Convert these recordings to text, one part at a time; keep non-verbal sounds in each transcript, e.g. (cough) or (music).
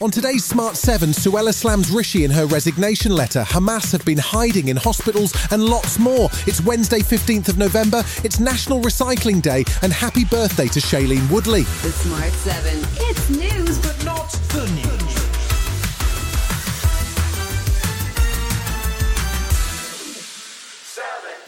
On today's Smart 7, Suella slams Rishi in her resignation letter. Hamas have been hiding in hospitals and lots more. It's Wednesday, 15th of November. It's National Recycling Day and happy birthday to Shailene Woodley. The Smart 7. It's news,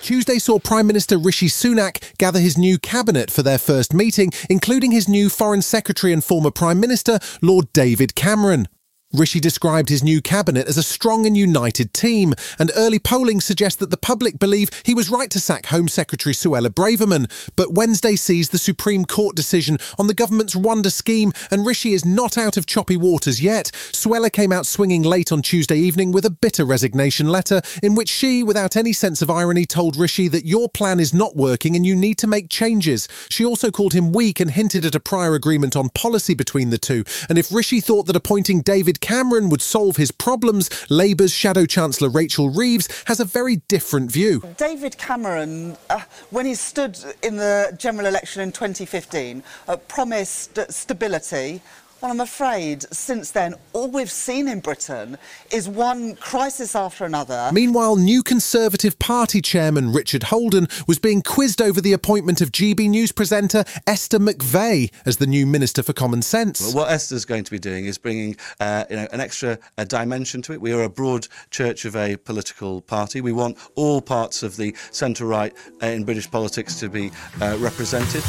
Tuesday saw Prime Minister Rishi Sunak gather his new cabinet for their first meeting, including his new Foreign Secretary and former Prime Minister, Lord David Cameron. Rishi described his new cabinet as a strong and united team, and early polling suggests that the public believe he was right to sack Home Secretary Suella Braverman. But Wednesday sees the Supreme Court decision on the government's Rwanda scheme, and Rishi is not out of choppy waters yet. Suella came out swinging late on Tuesday evening with a bitter resignation letter in which she, without any sense of irony, told Rishi that your plan is not working and you need to make changes. She also called him weak and hinted at a prior agreement on policy between the two. And if Rishi thought that appointing David David Cameron would solve his problems, Labour's Shadow Chancellor Rachel Reeves has a very different view. David Cameron, uh, when he stood in the general election in 2015, uh, promised stability well, I'm afraid since then, all we've seen in Britain is one crisis after another. Meanwhile, new Conservative Party chairman Richard Holden was being quizzed over the appointment of GB News presenter Esther McVey as the new Minister for Common Sense. Well, what Esther's going to be doing is bringing uh, you know, an extra uh, dimension to it. We are a broad church of a political party. We want all parts of the centre right uh, in British politics to be uh, represented.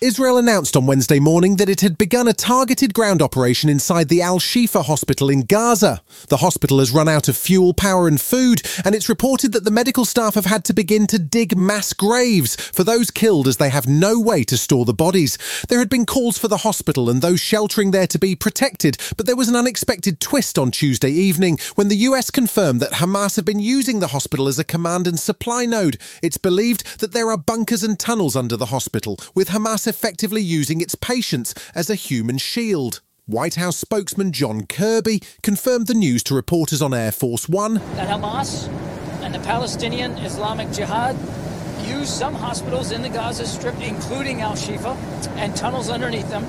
Israel announced on Wednesday morning that it had begun a targeted ground operation inside the Al Shifa hospital in Gaza. The hospital has run out of fuel, power, and food, and it's reported that the medical staff have had to begin to dig mass graves for those killed as they have no way to store the bodies. There had been calls for the hospital and those sheltering there to be protected, but there was an unexpected twist on Tuesday evening when the US confirmed that Hamas had been using the hospital as a command and supply node. It's believed that there are bunkers and tunnels under the hospital, with Hamas effectively using its patients as a human shield. White House spokesman John Kirby confirmed the news to reporters on Air Force One. That Hamas and the Palestinian Islamic Jihad use some hospitals in the Gaza Strip, including Al Shifa, and tunnels underneath them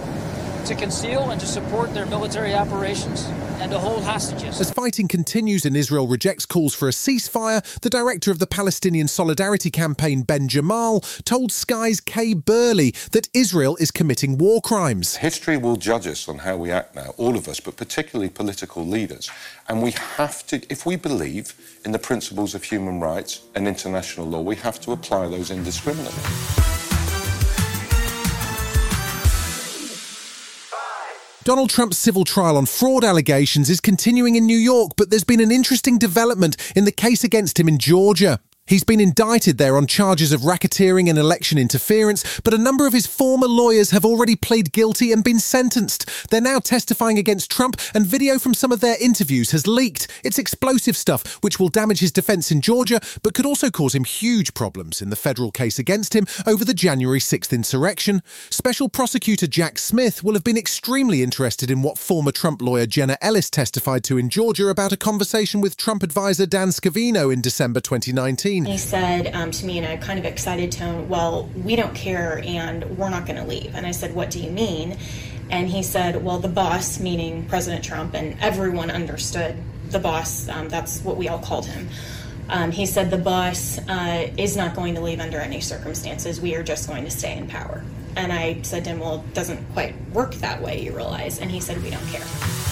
to conceal and to support their military operations and to hold hostages. As fighting continues and Israel rejects calls for a ceasefire, the director of the Palestinian Solidarity Campaign, Ben Jamal, told Sky's Kay Burley that Israel is committing war crimes. History will judge us on how we act now, all of us, but particularly political leaders. And we have to, if we believe in the principles of human rights and international law, we have to apply those indiscriminately. Donald Trump's civil trial on fraud allegations is continuing in New York, but there's been an interesting development in the case against him in Georgia. He's been indicted there on charges of racketeering and election interference, but a number of his former lawyers have already plead guilty and been sentenced. They're now testifying against Trump, and video from some of their interviews has leaked. It's explosive stuff, which will damage his defense in Georgia, but could also cause him huge problems in the federal case against him over the January 6th insurrection. Special prosecutor Jack Smith will have been extremely interested in what former Trump lawyer Jenna Ellis testified to in Georgia about a conversation with Trump advisor Dan Scavino in December 2019. He said um, to me in a kind of excited tone, Well, we don't care and we're not going to leave. And I said, What do you mean? And he said, Well, the boss, meaning President Trump, and everyone understood the boss, um, that's what we all called him. Um, he said the boss uh, is not going to leave under any circumstances. We are just going to stay in power. And I said to him, Well, it doesn't quite work that way, you realize. And he said, We don't care.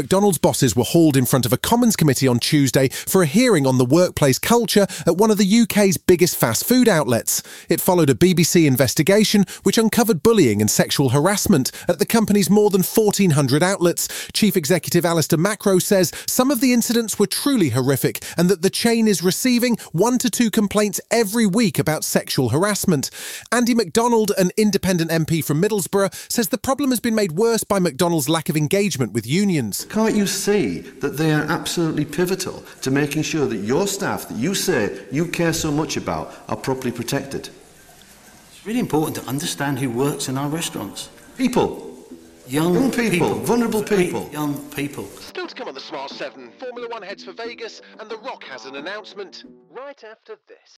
McDonald's bosses were hauled in front of a Commons committee on Tuesday for a hearing on the workplace culture at one of the UK's biggest fast food outlets. It followed a BBC investigation which uncovered bullying and sexual harassment at the company's more than 1,400 outlets. Chief Executive Alistair Macrow says some of the incidents were truly horrific and that the chain is receiving one to two complaints every week about sexual harassment. Andy McDonald, an independent MP from Middlesbrough, says the problem has been made worse by McDonald's lack of engagement with unions. Can't you see that they are absolutely pivotal to making sure that your staff that you say you care so much about are properly protected? It's really important to understand who works in our restaurants. People. young, Young people, vulnerable very people. young people. Still to come on the Smart 7, Formula One heads for Vegas, and The Rock has an announcement right after this.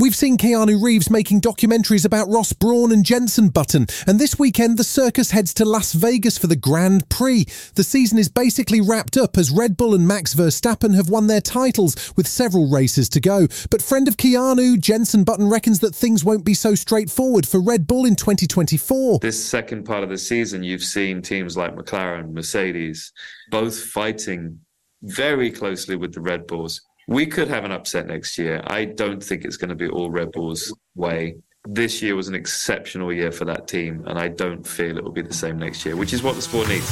We've seen Keanu Reeves making documentaries about Ross Brawn and Jensen Button, and this weekend the circus heads to Las Vegas for the Grand Prix. The season is basically wrapped up as Red Bull and Max Verstappen have won their titles with several races to go. But friend of Keanu, Jensen Button reckons that things won't be so straightforward for Red Bull in 2024. This second part of the season, you've seen teams like McLaren, Mercedes, both fighting very closely with the Red Bulls. We could have an upset next year. I don't think it's going to be all Red Bulls' way. This year was an exceptional year for that team, and I don't feel it will be the same next year, which is what the sport needs.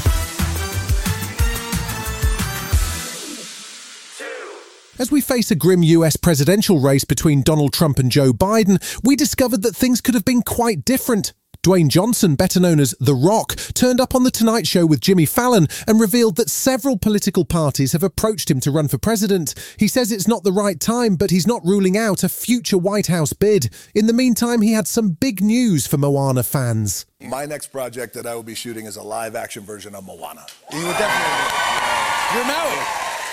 As we face a grim US presidential race between Donald Trump and Joe Biden, we discovered that things could have been quite different. Dwayne Johnson, better known as The Rock, turned up on The Tonight Show with Jimmy Fallon and revealed that several political parties have approached him to run for president. He says it's not the right time, but he's not ruling out a future White House bid. In the meantime, he had some big news for Moana fans. My next project that I will be shooting is a live action version of Moana. You would definitely. You're Maui.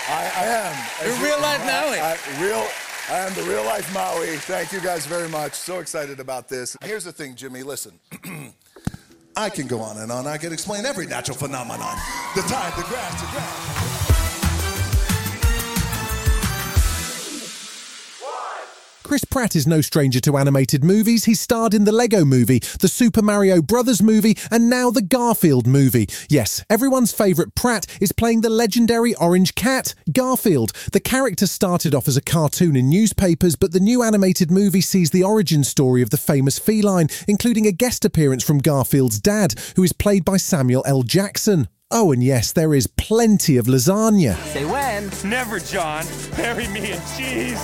I, I am. You're real life Maui. I, I- real. I am the real life Maui. Thank you guys very much. So excited about this. Here's the thing, Jimmy. Listen. (clears throat) I can go on and on. I can explain every natural phenomenon. The tide, the grass, the grass. Chris Pratt is no stranger to animated movies. He starred in the Lego movie, the Super Mario Brothers movie, and now the Garfield movie. Yes, everyone's favourite Pratt is playing the legendary orange cat, Garfield. The character started off as a cartoon in newspapers, but the new animated movie sees the origin story of the famous feline, including a guest appearance from Garfield's dad, who is played by Samuel L. Jackson. Oh, and yes, there is plenty of lasagna. Say when. Never, John. Bury me in cheese.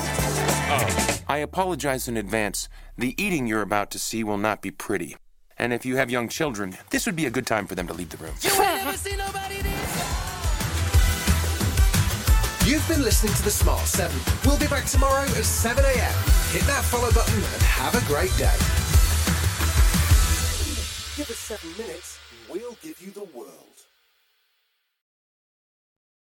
Oh. I apologize in advance. The eating you're about to see will not be pretty. And if you have young children, this would be a good time for them to leave the room. You've been listening to The Smart 7. We'll be back tomorrow at 7 a.m. Hit that follow button and have a great day. Give us seven minutes, we'll give you the world.